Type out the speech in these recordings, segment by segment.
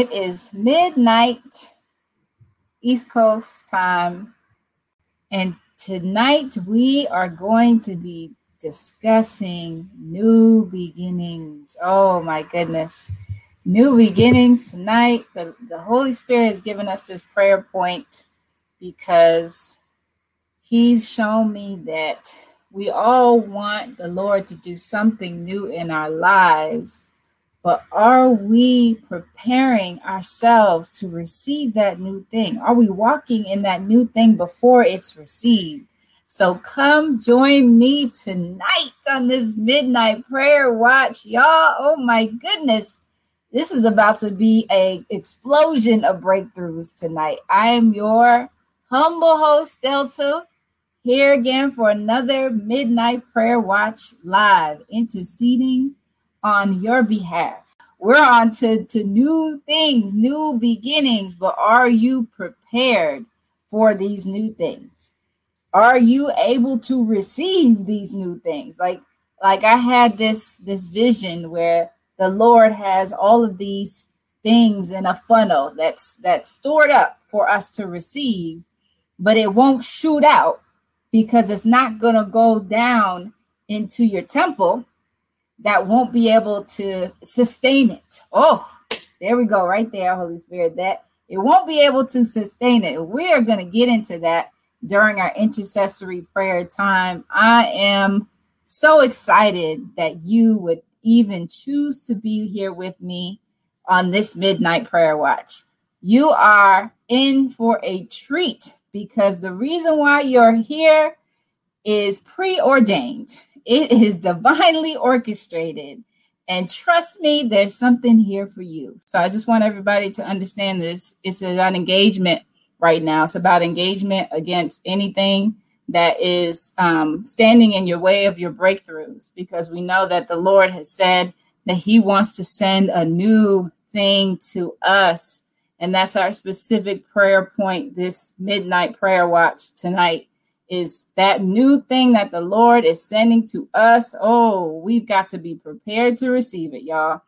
It is midnight East Coast time, and tonight we are going to be discussing new beginnings. Oh my goodness. New beginnings tonight. The, the Holy Spirit has given us this prayer point because He's shown me that we all want the Lord to do something new in our lives, but are we preparing ourselves to receive that new thing? Are we walking in that new thing before it's received? So come join me tonight on this midnight prayer watch, y'all. Oh my goodness. This is about to be a explosion of breakthroughs tonight. I am your humble host, Delta here again for another Midnight Prayer Watch live, interceding on your behalf. We're on to, to new things, new beginnings, but are you prepared for these new things? Are you able to receive these new things? Like like I had this this vision where the Lord has all of these things in a funnel that's that's stored up for us to receive, but it won't shoot out because it's not going to go down into your temple that won't be able to sustain it. Oh, there we go, right there, Holy Spirit. That it won't be able to sustain it. We are going to get into that during our intercessory prayer time. I am so excited that you would even choose to be here with me on this midnight prayer watch. You are in for a treat because the reason why you're here is preordained, it is divinely orchestrated. And trust me, there's something here for you. So I just want everybody to understand this. It's about engagement right now. It's about engagement against anything that is um, standing in your way of your breakthroughs, because we know that the Lord has said that He wants to send a new thing to us. And that's our specific prayer point this midnight prayer watch tonight is that new thing that the Lord is sending to us. Oh, we've got to be prepared to receive it, y'all.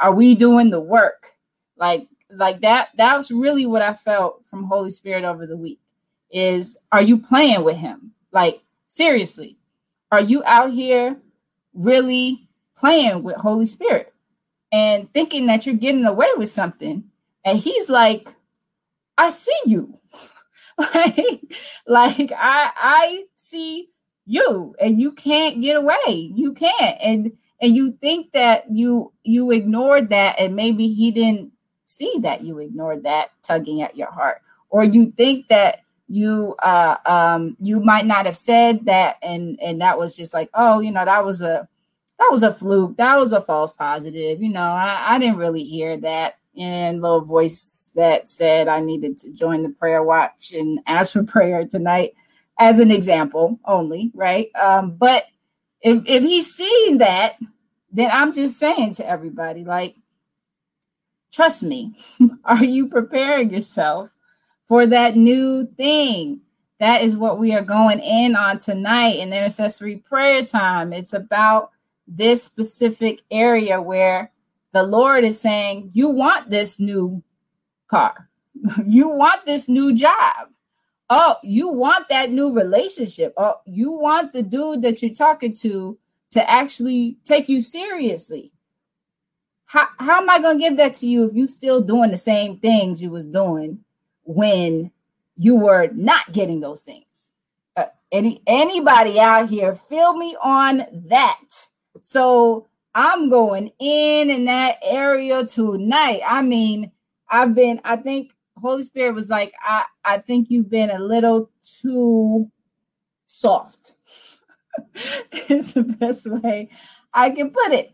Are we doing the work? Like like that that's really what I felt from Holy Spirit over the week. Is are you playing with him? Like seriously. Are you out here really playing with Holy Spirit and thinking that you're getting away with something? And he's like, I see you. like, like I I see you and you can't get away. You can't. And and you think that you you ignored that and maybe he didn't see that you ignored that tugging at your heart. Or you think that you uh um you might not have said that and and that was just like, oh, you know, that was a that was a fluke. That was a false positive. You know, I, I didn't really hear that and little voice that said I needed to join the prayer watch and ask for prayer tonight, as an example only, right? Um, but if if he's seeing that, then I'm just saying to everybody, like, trust me. Are you preparing yourself for that new thing? That is what we are going in on tonight in intercessory prayer time. It's about this specific area where the Lord is saying, You want this new car, you want this new job. Oh, you want that new relationship. Oh, you want the dude that you're talking to to actually take you seriously. How, how am I going to give that to you if you're still doing the same things you was doing when you were not getting those things? Uh, any anybody out here feel me on that? So I'm going in in that area tonight. I mean, I've been, I think Holy Spirit was like, I, I think you've been a little too soft. it's the best way I can put it.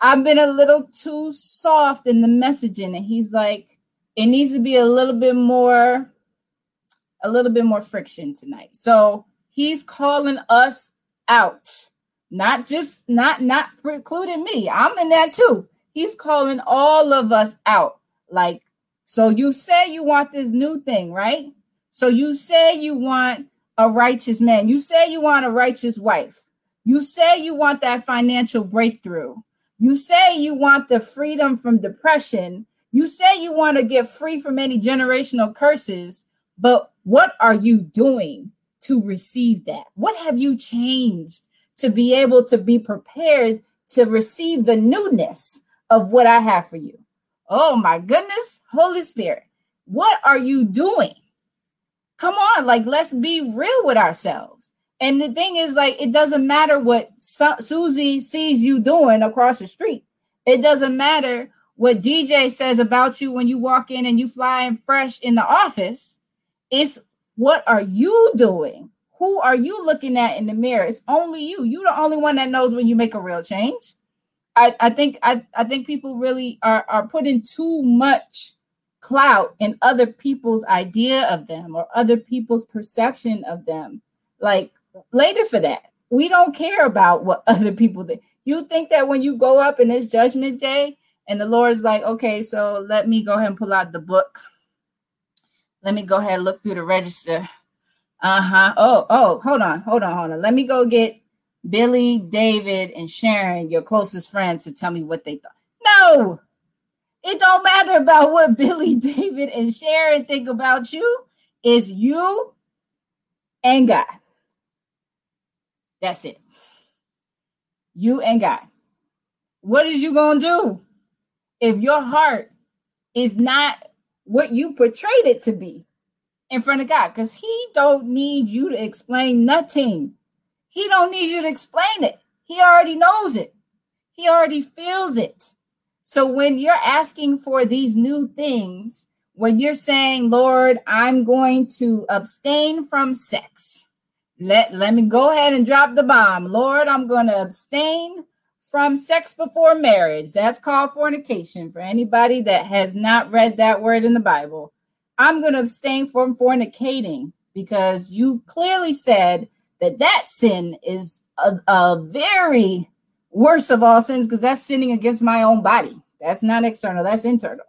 I've been a little too soft in the messaging. And he's like, it needs to be a little bit more, a little bit more friction tonight. So he's calling us out not just not not precluding me. I'm in that too. He's calling all of us out. Like, so you say you want this new thing, right? So you say you want a righteous man. You say you want a righteous wife. You say you want that financial breakthrough. You say you want the freedom from depression. You say you want to get free from any generational curses. But what are you doing to receive that? What have you changed to be able to be prepared to receive the newness of what I have for you? Oh my goodness, Holy Spirit, what are you doing? Come on, like let's be real with ourselves. And the thing is, like, it doesn't matter what Su- Susie sees you doing across the street. It doesn't matter what DJ says about you when you walk in and you fly in fresh in the office. It's what are you doing? Who are you looking at in the mirror? It's only you. You're the only one that knows when you make a real change. I, I think I, I think people really are, are putting too much clout in other people's idea of them or other people's perception of them. Like later for that. We don't care about what other people think. You think that when you go up in this judgment day and the Lord's like, okay, so let me go ahead and pull out the book. Let me go ahead and look through the register. Uh-huh. Oh, oh, hold on, hold on, hold on. Let me go get Billy, David, and Sharon, your closest friends, to tell me what they thought. No, it don't matter about what Billy, David, and Sharon think about you. It's you and God. That's it. You and God. What is you to do if your heart is not what you portrayed it to be in front of God? Because he don't need you to explain nothing. He don't need you to explain it. He already knows it. He already feels it. So when you're asking for these new things, when you're saying, Lord, I'm going to abstain from sex, let, let me go ahead and drop the bomb. Lord, I'm going to abstain from sex before marriage. That's called fornication for anybody that has not read that word in the Bible. I'm going to abstain from fornicating because you clearly said that that sin is a, a very worst of all sins because that's sinning against my own body. That's not external, that's internal.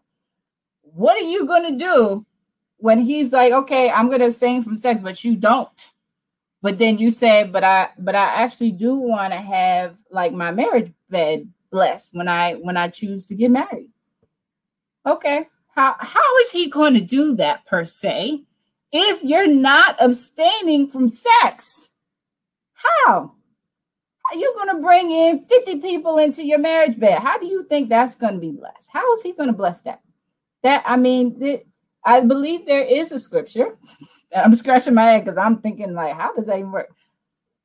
What are you going to do when he's like, okay, I'm going to abstain from sex, but you don't? but then you say but i but i actually do want to have like my marriage bed blessed when i when i choose to get married okay how how is he going to do that per se if you're not abstaining from sex how are you going to bring in 50 people into your marriage bed how do you think that's going to be blessed how is he going to bless that that i mean i believe there is a scripture I'm scratching my head because I'm thinking, like, how does that even work?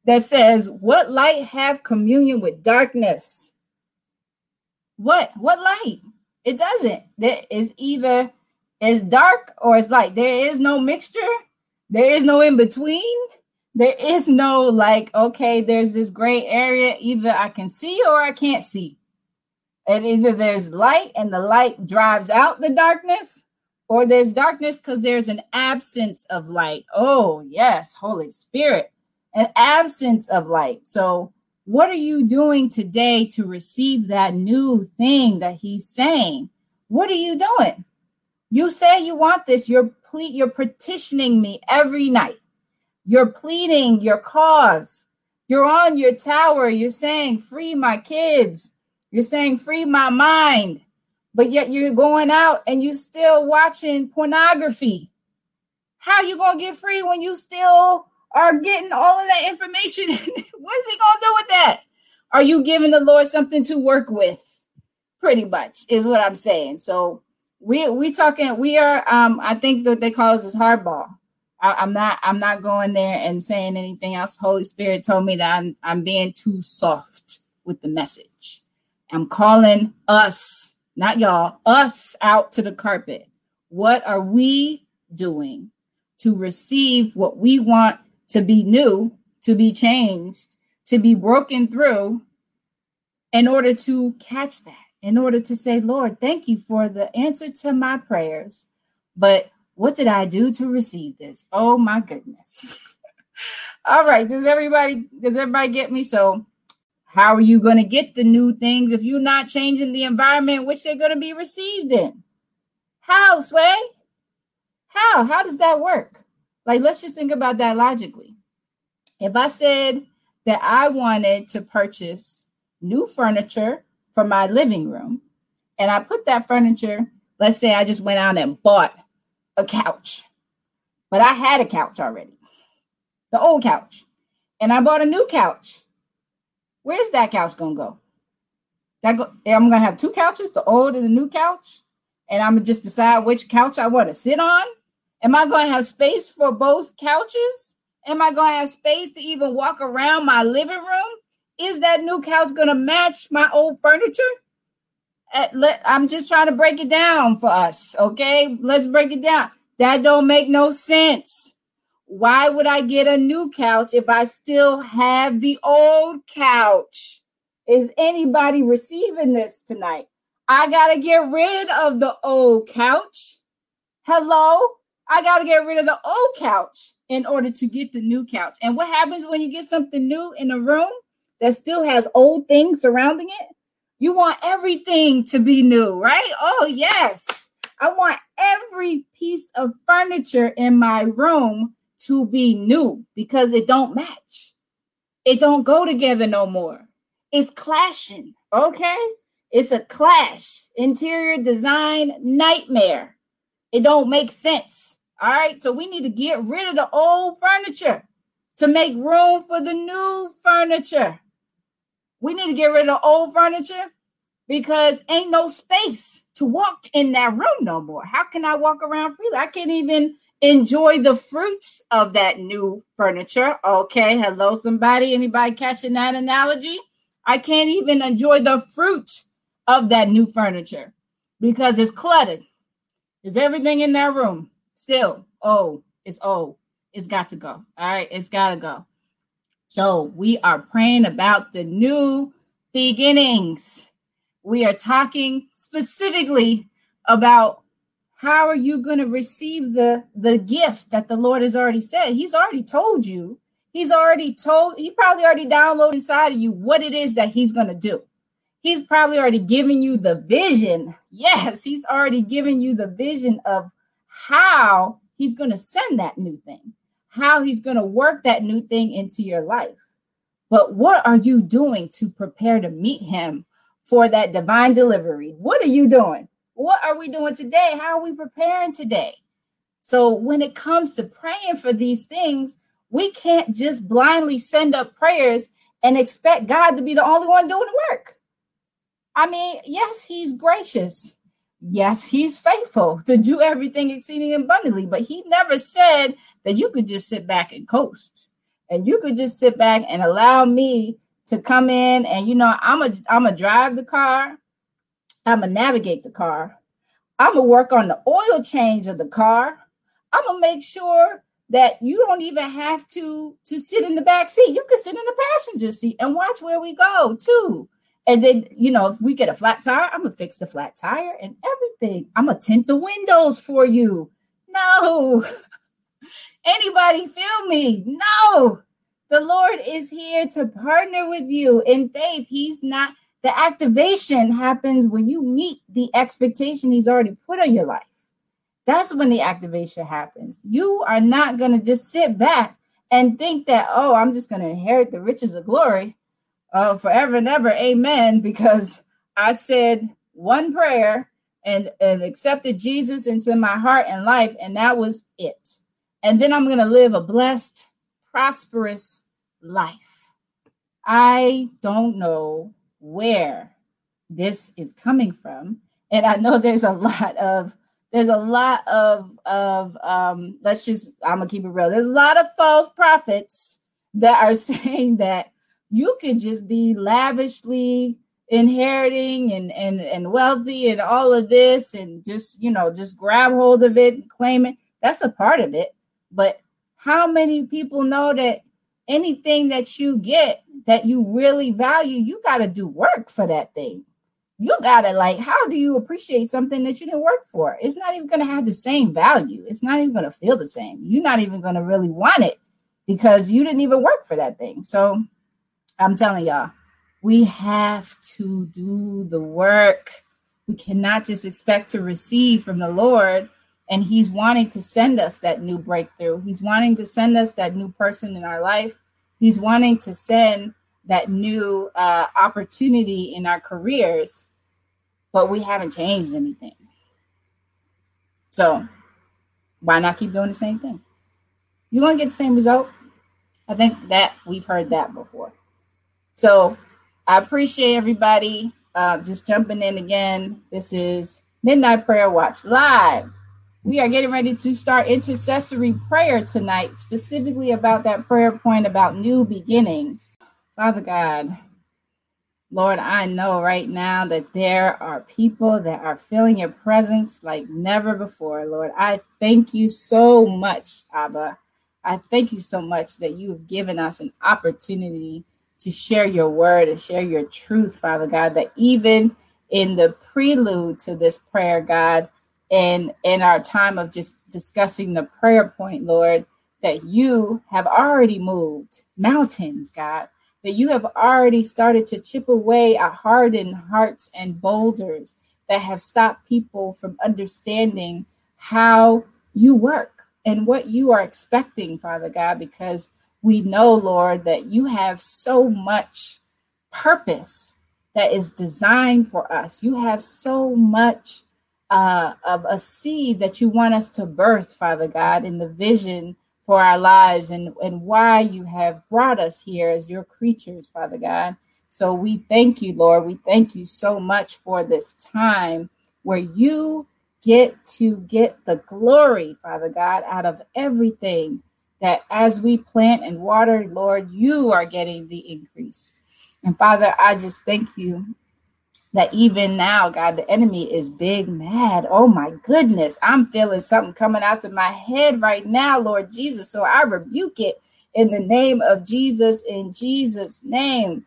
That says, What light have communion with darkness? What? What light? It doesn't. There is either it's dark or it's light. There is no mixture. There is no in between. There is no like, okay, there's this gray area. Either I can see or I can't see. And either there's light and the light drives out the darkness, or there's darkness because there's an absence of light. Oh, yes, Holy Spirit, an absence of light. So, what are you doing today to receive that new thing that he's saying? What are you doing? You say you want this. You're ple- you're petitioning me every night. You're pleading your cause. You're on your tower. You're saying, "Free my kids." You're saying, "Free my mind." but yet you're going out and you still watching pornography. How you gonna get free when you still are getting all of that information? what is he gonna do with that? Are you giving the Lord something to work with? Pretty much is what I'm saying. So we we talking. We are. Um, I think that they call us is hardball. I, am not. I'm not going there and saying anything else. Holy Spirit told me that I'm I'm being too soft with the message. I'm calling us not y'all, us out to the carpet. What are we doing to receive what we want to be new, to be changed, to be broken through in order to catch that, in order to say, Lord, thank you for the answer to my prayers. But what did I do to receive this? Oh my goodness. All right, does everybody does everybody get me? So how are you going to get the new things if you're not changing the environment which they're going to be received in? How, Sway? How? How does that work? Like, let's just think about that logically. If I said that I wanted to purchase new furniture for my living room. And I put that furniture, let's say I just went out and bought a couch, but I had a couch already, the old couch. And I bought a new couch. Where's that couch to go? That go, I'm to have two couches, the old and the new couch. And I'm to just decide which couch I want to sit on. Am I going to have space for both couches? Am I going to have space to even walk around my living room? Is that new couch going to match my old furniture? Eh, let, I'm just trying to break it down for us, okay? Let's break it down. That don't make no sense. Why would I get a new couch if I still have the old couch? Is anybody receiving this tonight? I got to get rid of the old couch. Hello? I got to get rid of the old couch in order to get the new couch. And what happens when you get something new in a room that still has old things surrounding it? You want everything to be new, right? Oh, yes. I want every piece of furniture in my room to be new because it don't match. It don't go together no more. It's clashing, okay? It's a clash. Interior design nightmare. It don't make sense. All right? So we need to get rid of the old furniture to make room for the new furniture. We need to get rid of old furniture because ain't no space to walk in that room no more. How can I walk around freely? I can't even enjoy the fruits of that new furniture. Okay, hello, somebody. Anybody catching that analogy? I can't even enjoy the fruit of that new furniture because it's cluttered. Is everything in that room still? Oh, it's old. It's got to go. All right, it's got to go. So we are praying about the new beginnings. We are talking specifically about how are you going to receive the the gift that the Lord has already said. He's already told you. He's already told. He probably already downloaded inside of you what it is that he's going to do. He's probably already given you the vision. Yes, he's already given you the vision of how he's going to send that new thing how he's going to work that new thing into your life. But what are you doing to prepare to meet him for that divine delivery? What are you doing? What are we doing today? How are we preparing today? So, when it comes to praying for these things, we can't just blindly send up prayers and expect God to be the only one doing the work. I mean, yes, he's gracious yes, he's faithful to do everything exceeding abundantly, but he never said that you could just sit back and coast. And you could just sit back and allow me to come in and you know i'm a i'm a drive the car. I'm a navigate the car. I'm gonna work on the oil change of the car. I'm gonna make sure that you don't even have to to sit in the back seat. You can sit in the passenger seat and watch where we go too and then, you know, if we get a flat tire, I'm gonna fix the flat tire and everything. I'm gonna tint the windows for you. No. Anybody feel me? No. The Lord is here to partner with you in faith. He's not the activation happens when you meet the expectation he's already put on your life. That's when the activation happens. You are not going to just sit back and think that, oh, I'm just going to inherit the riches of glory uh, forever and ever, amen, because I said one prayer and, and accepted Jesus into my heart and life, and that was it. And then I'm going to live a blessed, prosperous life. I don't know where this is coming from. And I know there's a lot of there's a lot of of um let's just I'm gonna keep it real. There's a lot of false prophets that are saying that you could just be lavishly inheriting and and and wealthy and all of this and just you know just grab hold of it and claim it. That's a part of it. But how many people know that anything that you get that you really value you got to do work for that thing. You got to like how do you appreciate something that you didn't work for? It's not even going to have the same value. It's not even going to feel the same. You're not even going to really want it because you didn't even work for that thing. So I'm telling y'all, we have to do the work. We cannot just expect to receive from the Lord. And He's wanting to send us that new breakthrough. He's wanting to send us that new person in our life. He's wanting to send that new uh, opportunity in our careers, but we haven't changed anything. So why not keep doing the same thing? You're going to get the same result. I think that we've heard that before. So I appreciate everybody uh, just jumping in again. This is Midnight Prayer Watch live. We are getting ready to start intercessory prayer tonight, specifically about that prayer point about new beginnings. Father God, Lord, I know right now that there are people that are feeling your presence like never before. Lord, I thank you so much, Abba. I thank you so much that you have given us an opportunity to share your word and share your truth, Father God, that even in the prelude to this prayer, God, and in our time of just discussing the prayer point, Lord, that you have already moved mountains, God, that you have already started to chip away at hardened hearts and boulders that have stopped people from understanding how you work and what you are expecting, Father God, because we know, Lord, that you have so much purpose that is designed for us. You have so much uh, of a seed that you want us to birth, Father God, in the vision for our lives and, and why you have brought us here as your creatures, Father God. So we thank you, Lord. We thank you so much for this time where you get to get the glory, Father God, out of everything that as we plant and water, Lord, you are getting the increase. And Father, I just thank you that even now, God, the enemy is big mad. Oh my goodness, I'm feeling something coming out of my head right now, Lord Jesus. So I rebuke it in the name of Jesus, in Jesus' name.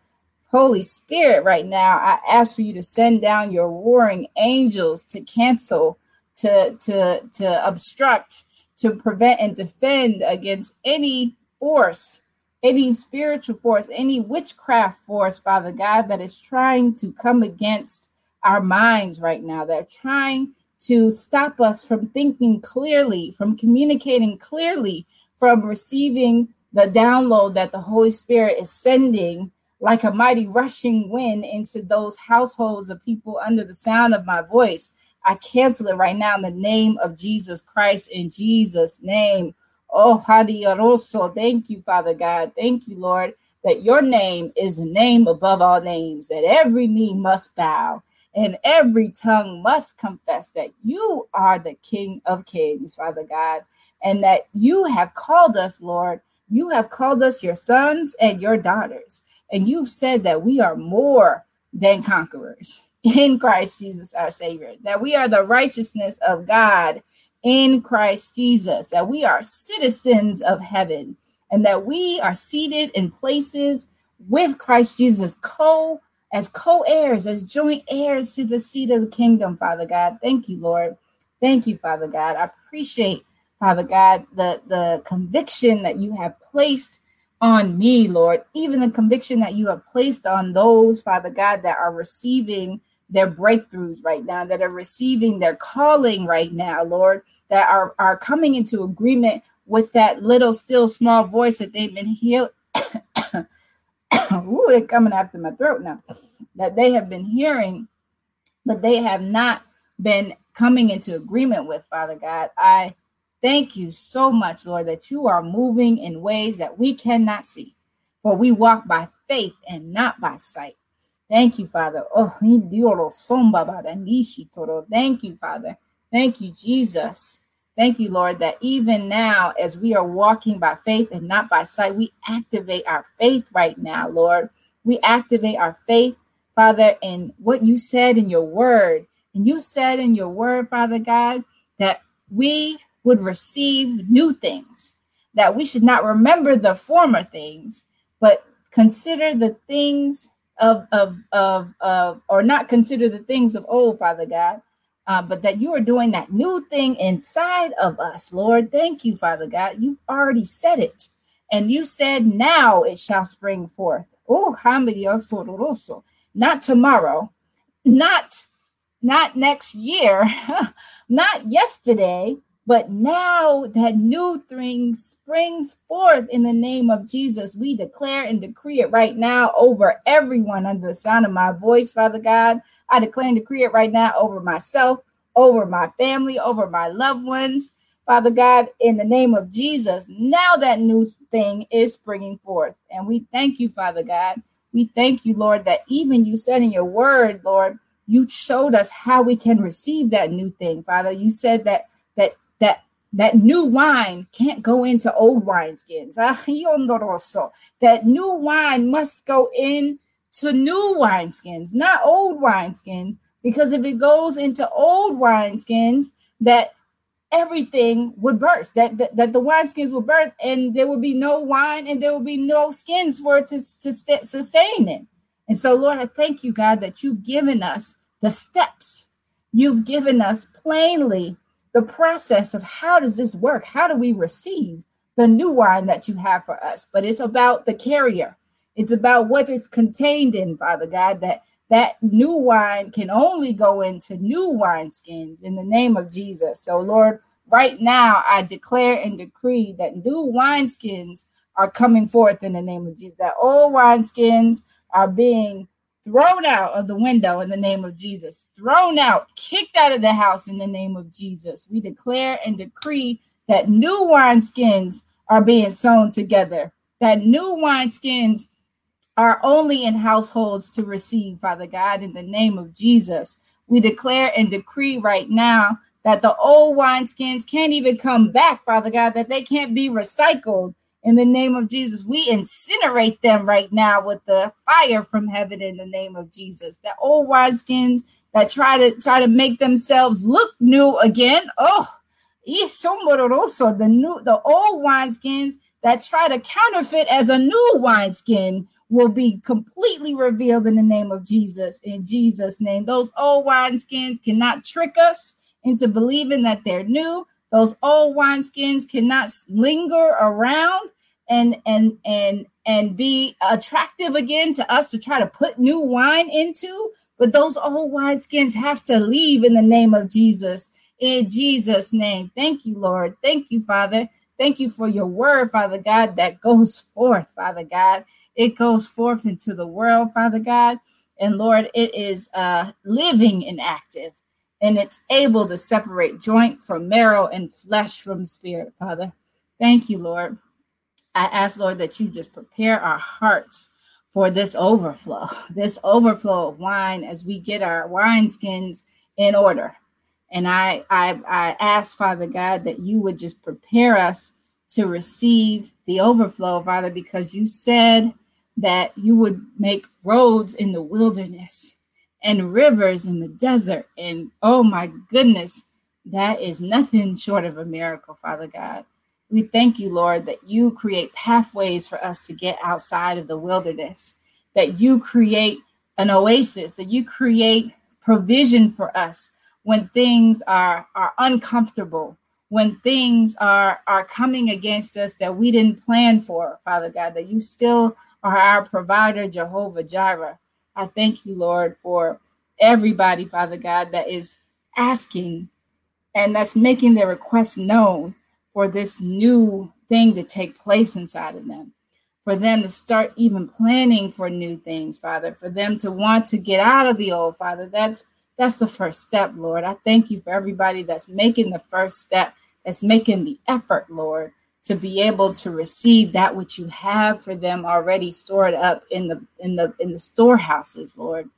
Holy Spirit, right now, I ask for you to send down your warring angels to cancel, to to to obstruct, to prevent and defend against any force, any spiritual force, any witchcraft force, Father God, that is trying to come against our minds right now, that are trying to stop us from thinking clearly, from communicating clearly, from receiving the download that the Holy Spirit is sending like a mighty rushing wind into those households of people under the sound of my voice. I cancel it right now in the name of Jesus Christ, in Jesus' name. Oh, Hadiaroso. Thank you, Father God. Thank you, Lord, that your name is a name above all names, that every knee must bow and every tongue must confess that you are the King of Kings, Father God, and that you have called us, Lord. You have called us your sons and your daughters, and you've said that we are more than conquerors in Christ Jesus, our Savior, that we are the righteousness of God in Christ Jesus, that we are citizens of heaven, and that we are seated in places with Christ Jesus, co as co-heirs, as joint heirs to the seat of the kingdom, Father God. Thank you, Lord. Thank you, Father God. I appreciate, Father God, the, the conviction that you have placed on me, Lord, even the conviction that you have placed on those, Father God, that are receiving their breakthroughs right now, that are receiving their calling right now, Lord, that are, are coming into agreement with that little, still, small voice that they've been healed. Ooh, they're coming after my throat now. That they have been hearing, but they have not been coming into agreement with, Father God. I thank you so much, Lord, that you are moving in ways that we cannot see. For we walk by faith and not by sight. Thank you, Father. Oh, thank you, Father. Thank you, Jesus. Thank you, Lord, that even now, as we are walking by faith and not by sight, we activate our faith right now, Lord. We activate our faith, Father, in what you said in your word. And you said in your word, Father God, that we would receive new things, that we should not remember the former things, but consider the things of, of, of, of or not consider the things of old, Father God, uh, but that you are doing that new thing inside of us, Lord. Thank you, Father God. You've already said it. And you said, now it shall spring forth. Oh, not tomorrow, not not next year, not yesterday, But now that new thing springs forth in the name of Jesus. We declare and decree it right now over everyone under the sound of my voice, Father God. I declare and decree it right now over myself, over my family, over my loved ones. Father God, in the name of Jesus, now that new thing is springing forth. And we thank you, Father God. We thank you, Lord, that even you said in your word, Lord, you showed us how we can receive that new thing, Father. You said that that that new wine can't go into old wineskins. Ah, that new wine must go into new wineskins, not old wineskins, because if it goes into old wineskins, that everything would burst, that, that, that the wineskins would burst, and there would be no wine and there would be no skins for it to, to st- sustain it. And so, Lord, I thank you, God, that you've given us the steps. You've given us plainly the process of how does this work? How do we receive the new wine that you have for us? But it's about the carrier. It's about what is contained in, Father God, that that new wine can only go into new wineskins in the name of Jesus. So, Lord, right now I declare and decree that new wineskins are coming forth in the name of Jesus, that old wineskins are being thrown out of the window in the name of Jesus, thrown out, kicked out of the house in the name of Jesus. We declare and decree that new wineskins are being sewn together, that new wineskins are only in households to receive, Father God, in the name of Jesus. We declare and decree right now that the old wineskins can't even come back, Father God, that they can't be recycled in the name of Jesus. We incinerate them right now with the fire from heaven in the name of Jesus. The old wineskins that try to try to make themselves look new again. Oh, the new the old wineskins that try to counterfeit as a new wineskin will be completely revealed in the name of Jesus. In Jesus' name, those old wineskins cannot trick us into believing that they're new. Those old wineskins cannot linger around and and and and be attractive again to us to try to put new wine into. But those old wineskins have to leave in the name of jesus. In jesus name. Thank you lord. Thank you father. Thank you for your word father god that goes forth father god. It goes forth into the world father god. And lord it is uh living and active. And it's able to separate joint from marrow and flesh from spirit father. Thank you lord I ask, Lord, that you just prepare our hearts for this overflow, this overflow of wine as we get our wineskins in order. And I, I, I ask, Father God, that you would just prepare us to receive the overflow, Father, because you said that you would make roads in the wilderness and rivers in the desert. And oh my goodness, that is nothing short of a miracle, Father God. We thank you, Lord, that you create pathways for us to get outside of the wilderness, that you create an oasis, that you create provision for us when things are, are uncomfortable, when things are, are coming against us that we didn't plan for, Father God, that you still are our provider, Jehovah Jireh. I thank you, Lord, for everybody, Father God, that is asking and that's making their requests known for this new thing to take place inside of them, for them to start even planning for new things, Father, for them to want to get out of the old, Father. That's that's the first step, Lord. I thank you for everybody that's making the first step, that's making the effort, Lord, to be able to receive that which you have for them already stored up in the in the in the storehouses, Lord.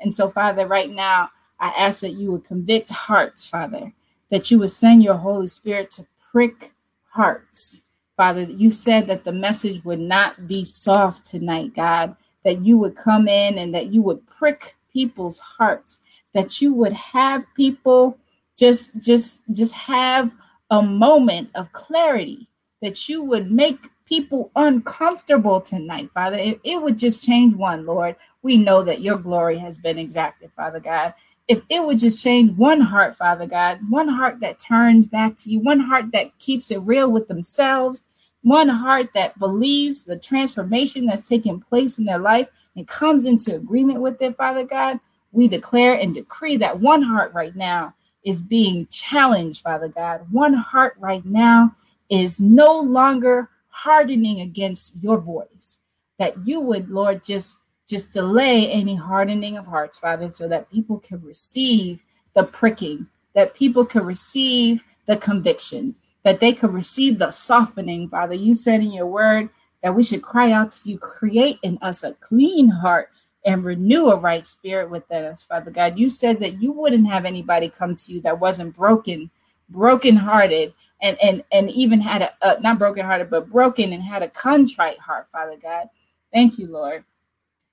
And so, Father, right now, I ask that you would convict hearts, Father, that you would send your Holy Spirit to prick hearts. Father, you said that the message would not be soft tonight, God, that you would come in and that you would prick people's hearts, that you would have people just just just have a moment of clarity, that you would make people uncomfortable tonight, Father. If it would just change one, Lord, we know that your glory has been exacted, Father God if it would just change one heart, Father God, one heart that turns back to you, one heart that keeps it real with themselves, one heart that believes the transformation that's taking place in their life and comes into agreement with it, Father God, we declare and decree that one heart right now is being challenged, Father God. One heart right now is no longer hardening against your voice. That you would, Lord, just just delay any hardening of hearts, Father, so that people can receive the pricking, that people can receive the conviction, that they could receive the softening, Father. You said in your word that we should cry out to you, create in us a clean heart and renew a right spirit within us, Father God. You said that you wouldn't have anybody come to you that wasn't broken, brokenhearted, and and and even had a uh, not brokenhearted, but broken and had a contrite heart, Father God. Thank you, Lord.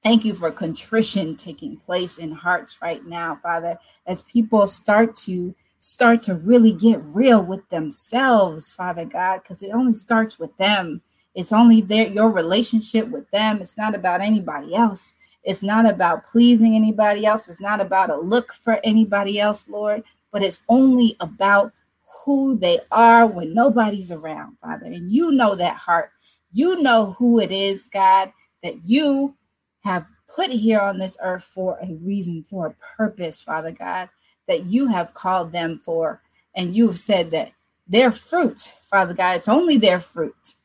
Thank you for contrition taking place in hearts right now, Father, as people start to start to really get real with themselves, Father God, because it only starts with them. It's only their your relationship with them. It's not about anybody else. It's not about pleasing anybody else. It's not about a look for anybody else, Lord, but it's only about who they are when nobody's around, Father. And you know that heart. You know who it is, God, that you have put here on this earth for a reason, for a purpose, Father God, that you have called them for. And you've said that their fruit, Father God, it's only their fruit,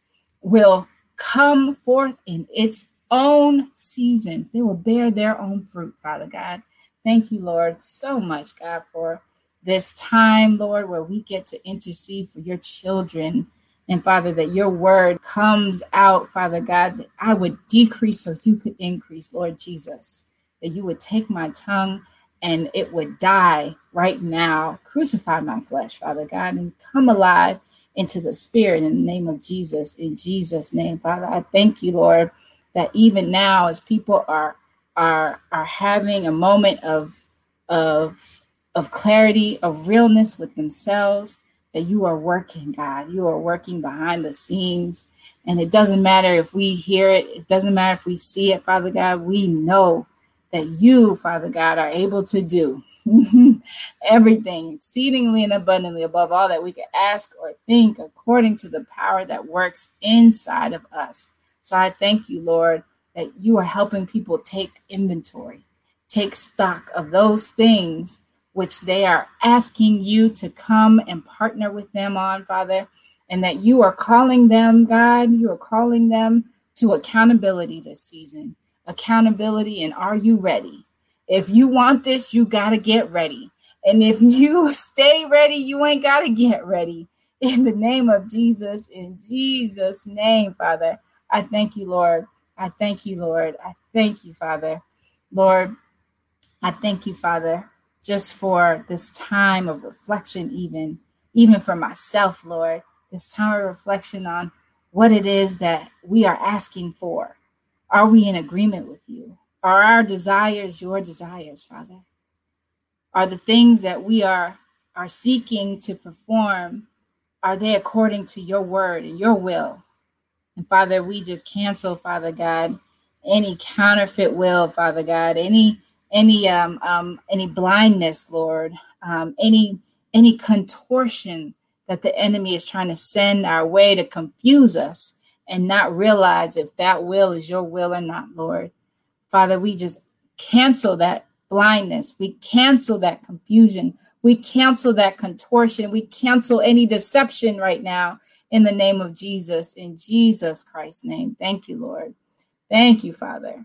will come forth in its own season. They will bear their own fruit, Father God. Thank you, Lord, so much, God, for this time, Lord, where we get to intercede for your children. And Father, that your word comes out, Father God, that I would decrease so you could increase, Lord Jesus. That you would take my tongue and it would die right now. Crucify my flesh, Father God, and come alive into the spirit in the name of Jesus. In Jesus' name, Father, I thank you, Lord, that even now as people are are are having a moment of of of clarity of realness with themselves that you are working god. You are working behind the scenes. And it doesn't matter if we hear it. It doesn't matter if we see it father god. We know that you father god are able to do everything exceedingly and abundantly above all that we can ask or think according to the power that works inside of us. So I thank you, Lord, that you are helping people take inventory, take stock of those things which they are asking you to come and partner with them on, Father, and that you are calling them, God, you are calling them to accountability this season. Accountability, and are you ready? If you want this, you got to get ready. And if you stay ready, you ain't got to get ready. In the name of Jesus, in Jesus' name, Father. I thank you, Lord. I thank you, Lord. I thank you, Father. Lord, I thank you, Father, just for this time of reflection, even, even for myself, Lord, this time of reflection on what it is that we are asking for. Are we in agreement with you? Are our desires your desires, Father? Are the things that we are are seeking to perform are they according to your word and your will? And Father, we just cancel, Father God, any counterfeit will, Father God, any any um, um any blindness, Lord, um, any any contortion that the enemy is trying to send our way to confuse us and not realize if that will is your will or not, Lord. Father, we just cancel that blindness. We cancel that confusion. We cancel that contortion. We cancel any deception right now in the name of Jesus, in Jesus Christ's name. Thank you, Lord. Thank you, Father.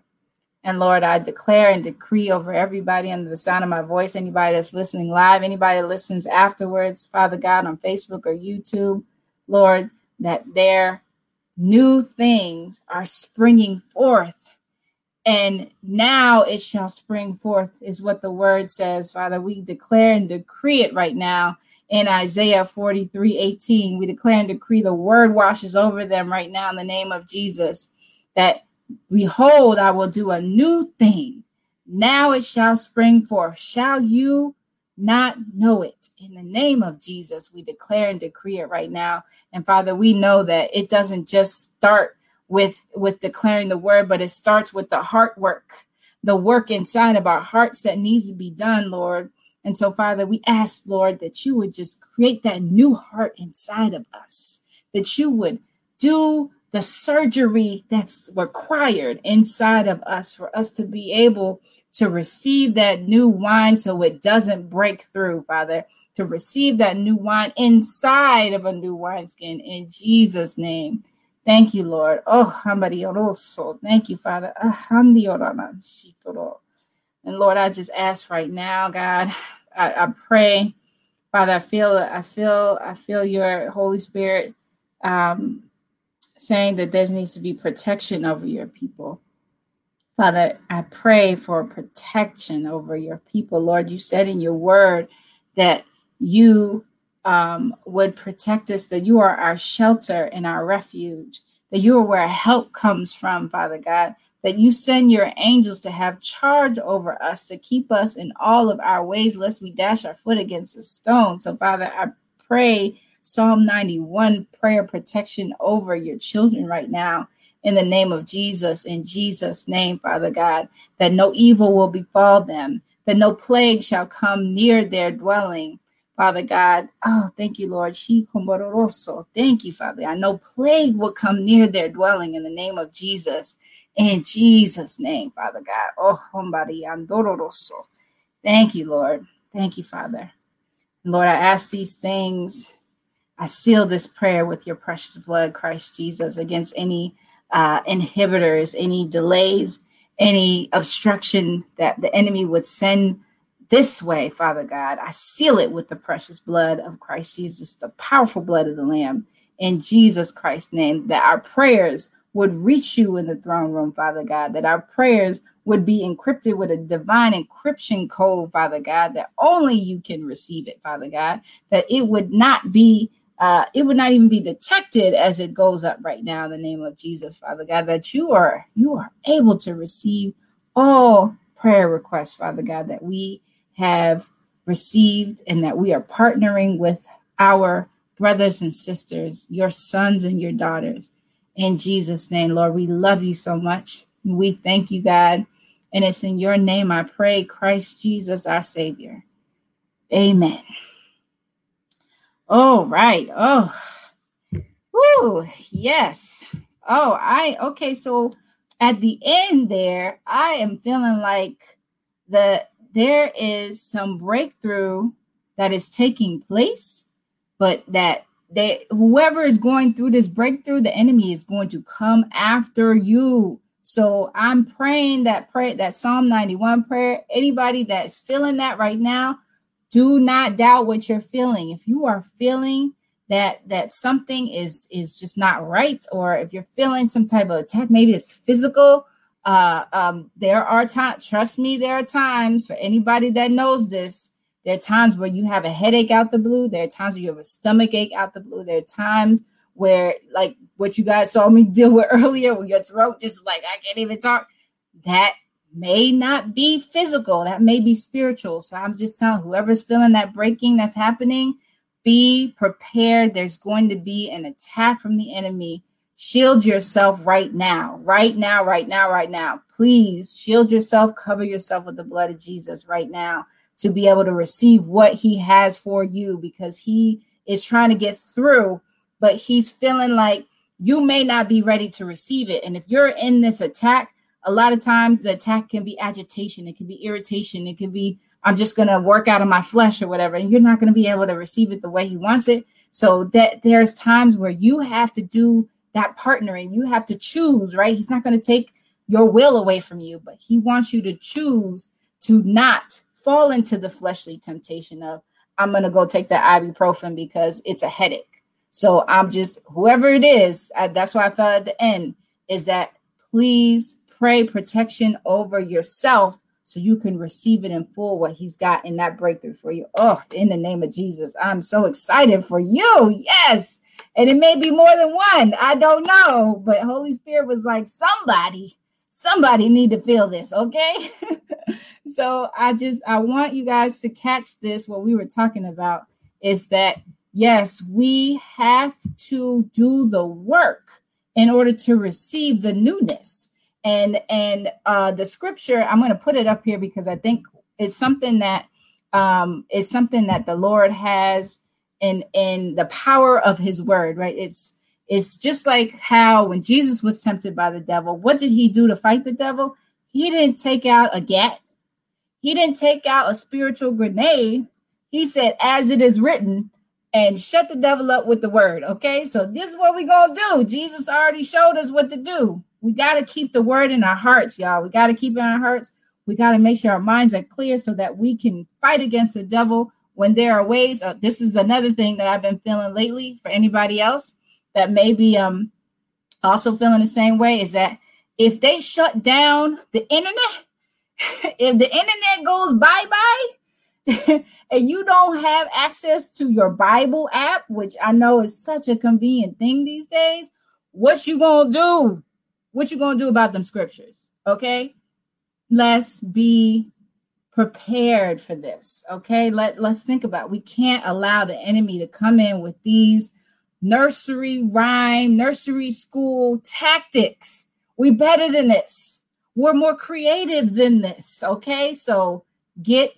And Lord, I declare and decree over everybody under the sound of my voice, anybody that's listening live, anybody that listens afterwards, Father God, on Facebook or YouTube, Lord, that their new things are springing forth. And now it shall spring forth, is what the word says, Father. We declare and decree it right now in Isaiah 43 18. We declare and decree the word washes over them right now in the name of Jesus. That behold, I will do a new thing. Now it shall spring forth. Shall you not know it? In the name of Jesus, we declare and decree it right now. And Father, we know that it doesn't just start with with declaring the word, but it starts with the heart work, the work inside of our hearts that needs to be done, Lord. And so, Father, we ask, Lord, that you would just create that new heart inside of us, that you would do the surgery that's required inside of us for us to be able to receive that new wine so it doesn't break through, Father, to receive that new wine inside of a new wineskin in Jesus' name. Thank you, Lord. Oh, thank you, Father. And Lord, I just ask right now, God, I, I pray, Father, I feel, I feel, I feel your Holy Spirit um, saying that there needs to be protection over your people. Father, I pray for protection over your people. Lord, you said in your word that you um, would protect us, that you are our shelter and our refuge, that you are where help comes from, Father God, that you send your angels to have charge over us, to keep us in all of our ways, lest we dash our foot against a stone. So, Father, I pray Psalm 91 prayer protection over your children right now in the name of Jesus, in Jesus' name, Father God, that no evil will befall them, that no plague shall come near their dwelling. Father God, oh, thank you, Lord. Thank you, Father. I know plague will come near their dwelling in the name of Jesus. In Jesus' name, Father God. Oh, Thank you, Lord. Thank you, Father. Lord, I ask these things I seal this prayer with your precious blood, Christ Jesus, against any uh, inhibitors, any delays, any obstruction that the enemy would send this way, Father God. I seal it with the precious blood of Christ Jesus, the powerful blood of the Lamb, in Jesus Christ's name, that our prayers would reach you in the throne room, Father God, that our prayers would be encrypted with a divine encryption code, Father God, that only you can receive it, Father God, that it would not be uh, it would not even be detected as it goes up right now in the name of Jesus, Father God, that you are you are able to receive all prayer requests, Father God, that we have received and that we are partnering with our brothers and sisters, your sons and your daughters. In Jesus' name, Lord, we love you so much. We thank you, God. And it's in your name I pray, Christ Jesus, our Savior. Amen. Oh, right. Oh, woo, yes. Oh, I, okay. So at the end there, I am feeling like the there is some breakthrough that is taking place, but that they whoever is going through this breakthrough, the enemy is going to come after you. So I'm praying that pray that Psalm 91 prayer. Anybody that's feeling that right now, do not doubt what you're feeling. If you are feeling that that something is is just not right or if you're feeling some type of attack maybe it's physical uh um there are times trust me there are times for anybody that knows this there are times where you have a headache out the blue there are times where you have a stomach ache out the blue there are times where like what you guys saw me deal with earlier where your throat just like i can't even talk. That may not be physical, that may be spiritual. So I'm just telling whoever's feeling that breaking that's happening, be prepared. There's going to be an attack from the enemy. Shield yourself right now, right now, right now, right now. Please shield yourself, cover yourself with the blood of Jesus right now to be able to receive what he has for you because he is trying to get through, but he's feeling like you may not be ready to receive it. And if you're in this attack, a lot of times the attack can be agitation, it can be irritation, it can be I'm just going to work out of my flesh or whatever, and you're not going to be able to receive it the way he wants it. So that there's times where you have to do that partnering. You have to choose, right? He's not going to take your will away from you, but he wants you to choose to not fall into the fleshly temptation of I'm going to go take that ibuprofen because it's a headache. So I'm just whoever it is. I, that's why I felt at the end is that please pray protection over yourself so you can receive it in full what he's got in that breakthrough for you. Oh, in the name of Jesus, I'm so excited for you. Yes. And it may be more than one. I don't know, but Holy Spirit was like, somebody, somebody need to feel this, okay? so I just I want you guys to catch this what we were talking about is that yes, we have to do the work in order to receive the newness and and uh, the scripture i'm going to put it up here because i think it's something that um, is something that the lord has in in the power of his word right it's It's just like how when Jesus was tempted by the devil, what did he do to fight the devil? He didn't take out a gat. He didn't take out a spiritual grenade. He said, as it is written, and shut the devil up with the word. Okay, so this is what we're gonna do. Jesus already showed us what to do. We got to keep the word in our hearts, y'all. We got to keep it in our hearts. We got to make sure our minds are clear so that we can fight against the devil when there are ways. Uh, this is another thing that I've been feeling lately for anybody else that may be um also feeling the same way is that if they shut down the internet, if the internet goes bye bye, and you don't have access to your Bible app, which I know is such a convenient thing these days, what you gonna do? What you gonna do about them scriptures? Okay, let's be prepared for this. Okay, let let's think about. It. We can't allow the enemy to come in with these nursery rhyme, nursery school tactics. We better than this. We're more creative than this. Okay, so get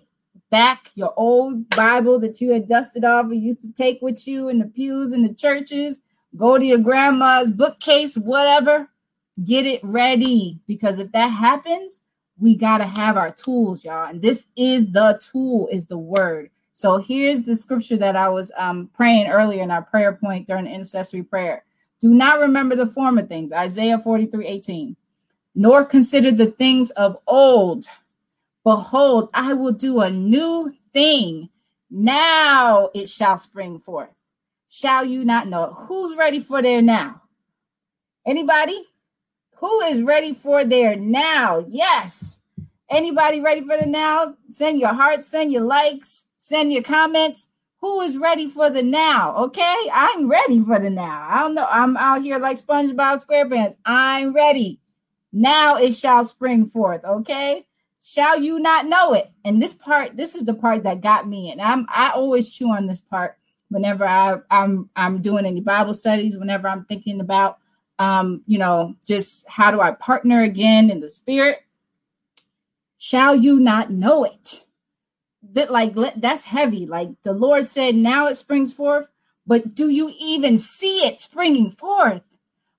back your old Bible that you had dusted off and used to take with you in the pews in the churches. Go to your grandma's bookcase, whatever. Get it ready because if that happens, we got to have our tools, y'all. And this is the tool, is the word. So here's the scripture that I was um, praying earlier in our prayer point during intercessory prayer. Do not remember the former things, Isaiah 43 18, nor consider the things of old Behold, I will do a new thing. Now it shall spring forth. Shall you not know? Who's ready for their now? Anybody? Who is ready for their now? Yes. Anybody ready for the now? Send your hearts, send your likes, send your comments. Who is ready for the now? Okay, I'm ready for the now. I don't know. I'm out here like SpongeBob SquarePants. I'm ready. Now it shall spring forth. Okay shall you not know it? And this part, this is the part that got me. And I'm I always chew on this part whenever I, I'm I'm doing any Bible studies, whenever I'm thinking about um, you know, just how do I partner again in the spirit? Shall you not know it? That like let, that's heavy. Like the Lord said, now it springs forth, but do you even see it springing forth?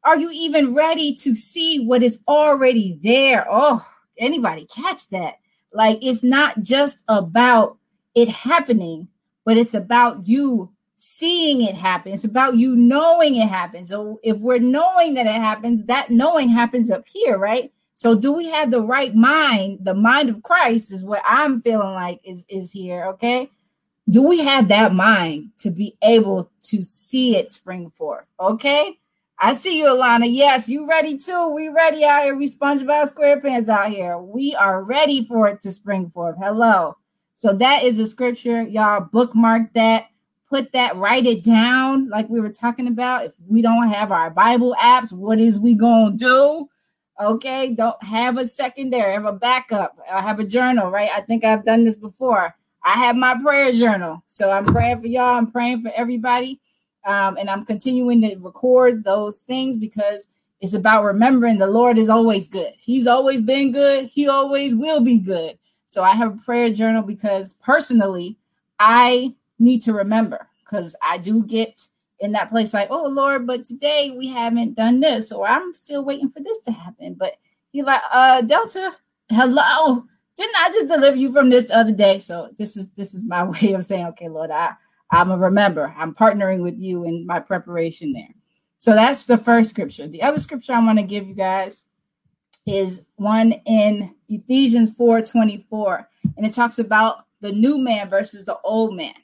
Are you even ready to see what is already there? Oh, anybody catch that? Like it's not just about it happening, but it's about you seeing it happen. It's about you knowing it happens. So if we're knowing that it happens, that knowing happens up here, right? So do we have the right mind? The mind of Christ is what I'm feeling like is is here, okay? Do we have that mind to be able to see it spring forth? Okay? I see you, Alana. Yes, you ready too. We ready out here. We SpongeBob SquarePants out here. We are ready for it to spring forth. Hello. So that is a scripture. Y'all bookmark that. Put that, write it down, like we were talking about. If we don't have our Bible apps, what is we gonna do? Okay, don't have a secondary, have a backup. I have a journal, right? I think I've done this before. I have my prayer journal. So I'm praying for y'all. I'm praying for everybody. Um, and I'm continuing to record those things because it's about remembering the Lord is always good. He's always been good. He always will be good. So I have a prayer journal because personally, I need to remember because I do get in that place like, oh Lord, but today we haven't done this, or I'm still waiting for this to happen. But you're like, uh, Delta, hello. Didn't I just deliver you from this the other day? So this is this is my way of saying, okay, Lord, I I'm a remember. I'm partnering with you in my preparation there. So that's the first scripture. The other scripture I want to give you guys is one in Ephesians 4 24. And it talks about the new man versus the old man.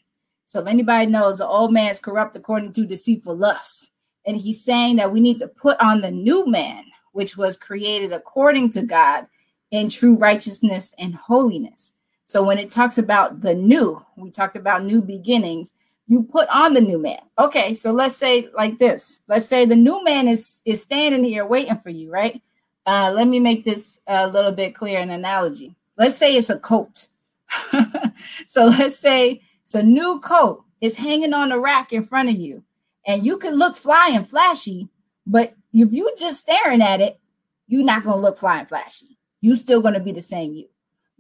So if anybody knows, the old man is corrupt according to deceitful lust. And he's saying that we need to put on the new man, which was created according to God in true righteousness and holiness. So when it talks about the new, we talked about new beginnings. You put on the new man. Okay, so let's say like this. Let's say the new man is is standing here waiting for you, right? Uh, let me make this a little bit clear an analogy. Let's say it's a coat. so let's say it's a new coat. It's hanging on a rack in front of you, and you can look fly and flashy, but if you just staring at it, you're not gonna look fly and flashy. You still gonna be the same you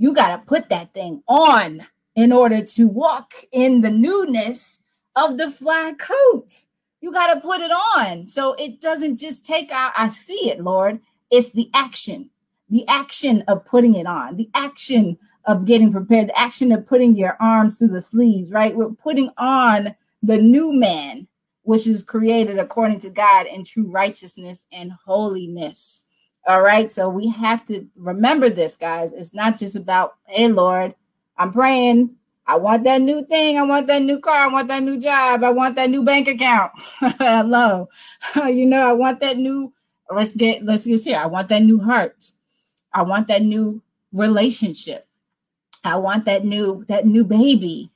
you got to put that thing on in order to walk in the newness of the fly coat. You got to put it on. So it doesn't just take out, I see it, Lord. It's the action, the action of putting it on, the action of getting prepared, the action of putting your arms through the sleeves, right? We're putting on the new man, which is created according to God in true righteousness and holiness. All right. So we have to remember this, guys. It's not just about, hey, Lord, I'm praying. I want that new thing. I want that new car. I want that new job. I want that new bank account. Hello. you know, I want that new, let's get, let's get here. I want that new heart. I want that new relationship. I want that new, that new baby.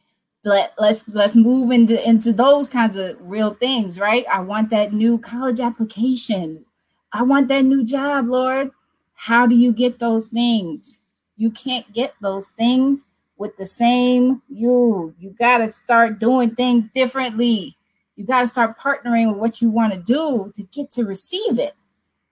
Let, let's let's move into into those kinds of real things, right? I want that new college application. I want that new job, Lord. How do you get those things? You can't get those things with the same you. You got to start doing things differently. You got to start partnering with what you want to do to get to receive it.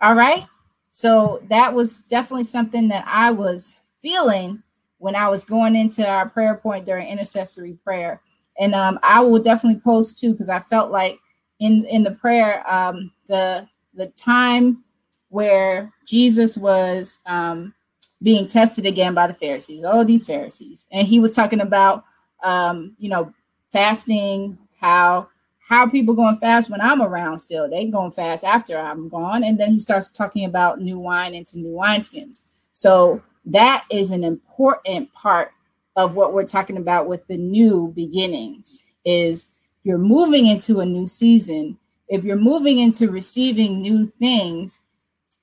All right. So that was definitely something that I was feeling when I was going into our prayer point during intercessory prayer. And um, I will definitely post too because I felt like in in the prayer, um, the the time where Jesus was um, being tested again by the Pharisees. Oh, these Pharisees, and he was talking about um, you know fasting, how how people going fast when I'm around still. They going fast after I'm gone, and then he starts talking about new wine into new wineskins. So that is an important part of what we're talking about with the new beginnings. Is you're moving into a new season, if you're moving into receiving new things,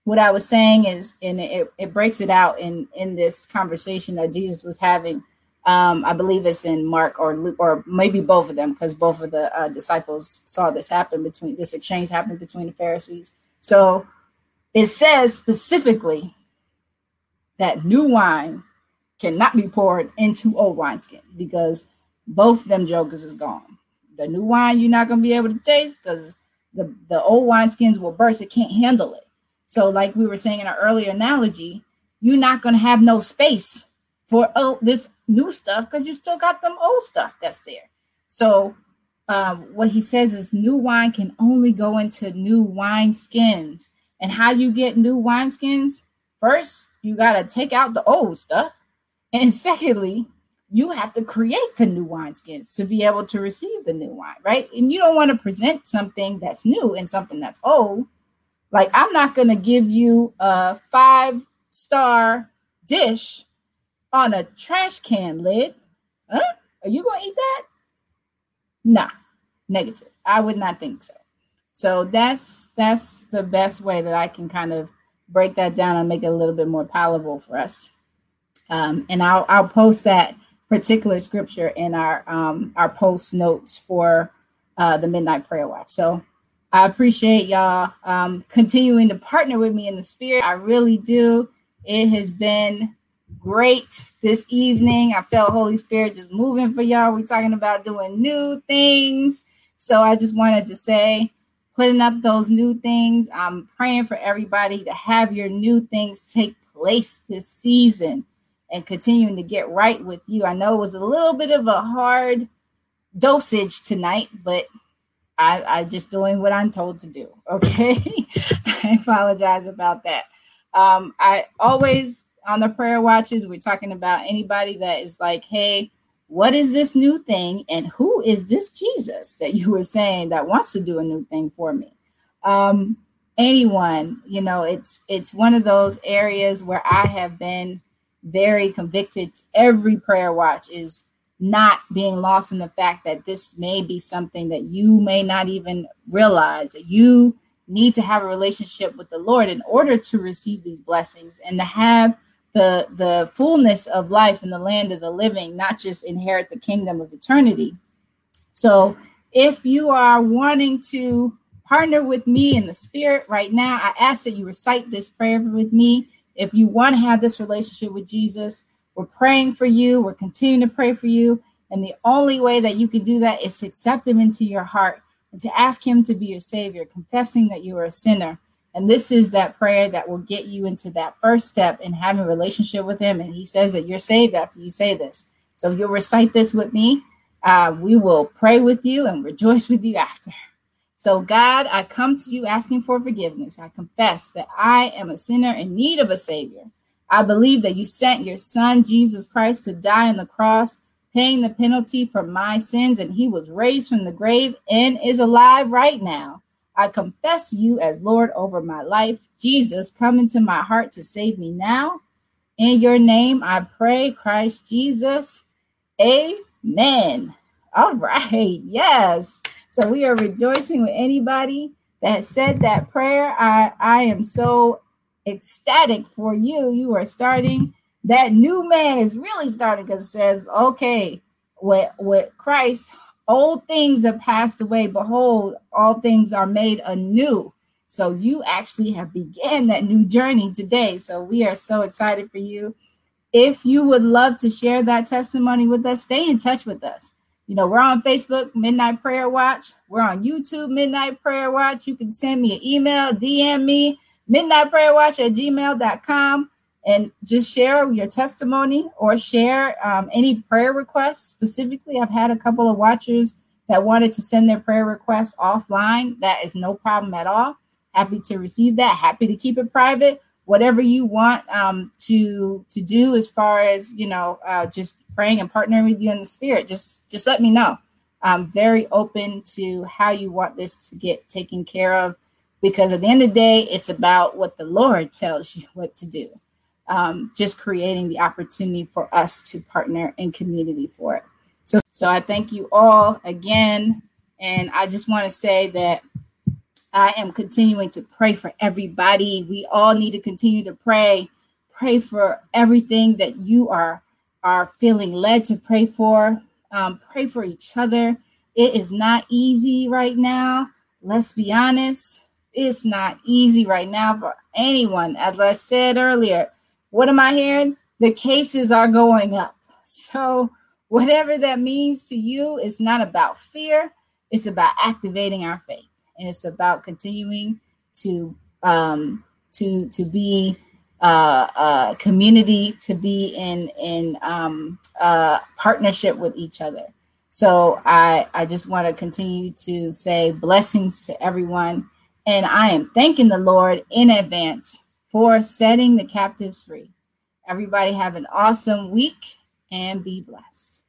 what I was saying is, and it, it breaks it out in in this conversation that Jesus was having. Um, I believe it's in Mark or Luke, or maybe both of them, because both of the uh, disciples saw this happen between this exchange happen between the Pharisees. So it says specifically that new wine cannot be poured into old wineskin because both them jokers is gone. The new wine you're not gonna be able to taste because the the old wineskins will burst. It can't handle it. So, like we were saying in our earlier analogy, you're not gonna have no space for oh, this new stuff because you still got them old stuff that's there. So, um, what he says is new wine can only go into new wine skins. And how you get new wine skins? First, you got to take out the old stuff. And secondly, you have to create the new wineskins to be able to receive the new wine, right? And you don't want to present something that's new and something that's old. Like, I'm not going to give you a five star dish on a trash can lid. Huh? Are you going to eat that? Nah, negative. I would not think so. So that's that's the best way that I can kind of break that down and make it a little bit more palatable for us. Um, and I'll I'll post that particular scripture in our um, our post notes for uh, the midnight prayer watch. So I appreciate y'all um, continuing to partner with me in the spirit. I really do. It has been great this evening. I felt Holy Spirit just moving for y'all. We're talking about doing new things. So I just wanted to say putting up those new things. I'm praying for everybody to have your new things take place this season and continuing to get right with you. I know it was a little bit of a hard dosage tonight, but I, I just doing what I'm told to do. Okay. I apologize about that. Um, I always on the prayer watches, we're talking about anybody that is like, hey, what is this new thing and who is this jesus that you were saying that wants to do a new thing for me um anyone you know it's it's one of those areas where i have been very convicted every prayer watch is not being lost in the fact that this may be something that you may not even realize that you need to have a relationship with the lord in order to receive these blessings and to have the the fullness of life in the land of the living, not just inherit the kingdom of eternity. So if you are wanting to partner with me in the spirit right now, I ask that you recite this prayer with me. If you want to have this relationship with Jesus, we're praying for you. We're continuing to pray for you. And the only way that you can do that is to accept him into your heart and to ask him to be your savior, confessing that you are a sinner and this is that prayer that will get you into that first step in having a relationship with Him. And He says that you're saved after you say this. So if you'll recite this with me, uh, we will pray with you and rejoice with you after. So, God, I come to you asking for forgiveness. I confess that I am a sinner in need of a Savior. I believe that you sent your Son, Jesus Christ, to die on the cross, paying the penalty for my sins, and he was raised from the grave and is alive right now. I confess you as Lord over my life. Jesus, come into my heart to save me now. In your name, I pray, Christ Jesus. Amen. All right. Yes. So we are rejoicing with anybody that said that prayer. I, I am so ecstatic for you. You are starting. That new man is really starting because it says, okay, with, with Christ, old things have passed away. Behold, all things are made anew. So you actually have began that new journey today. So we are so excited for you. If you would love to share that testimony with us, stay in touch with us. You know, we're on Facebook, Midnight Prayer Watch. We're on YouTube, Midnight Prayer Watch. You can send me an email, DM me, midnightprayerwatch at gmail.com, and just share your testimony or share um, any prayer requests. Specifically, I've had a couple of watchers that wanted to send their prayer requests offline. That is no problem at all. Happy to receive that. Happy to keep it private. Whatever you want um, to to do as far as you know, uh, just praying and partnering with you in the spirit, just just let me know. I'm very open to how you want this to get taken care of because at the end of the day, it's about what the Lord tells you what to do. Um, just creating the opportunity for us to partner in community for it. So, so I thank you all again, and I just want to say that I am continuing to pray for everybody. We all need to continue to pray. Pray for everything that you are are feeling led to pray for. Um, pray for each other. It is not easy right now. Let's be honest. It's not easy right now for anyone. As I said earlier, what am I hearing? The cases are going up. So, whatever that means to you, it's not about fear, it's about activating our faith. And it's about continuing to um, to to be uh, uh, community to be in in um, uh, partnership with each other. So I I just want to continue to say blessings to everyone, and I am thanking the Lord in advance for setting the captives free. Everybody have an awesome week and be blessed.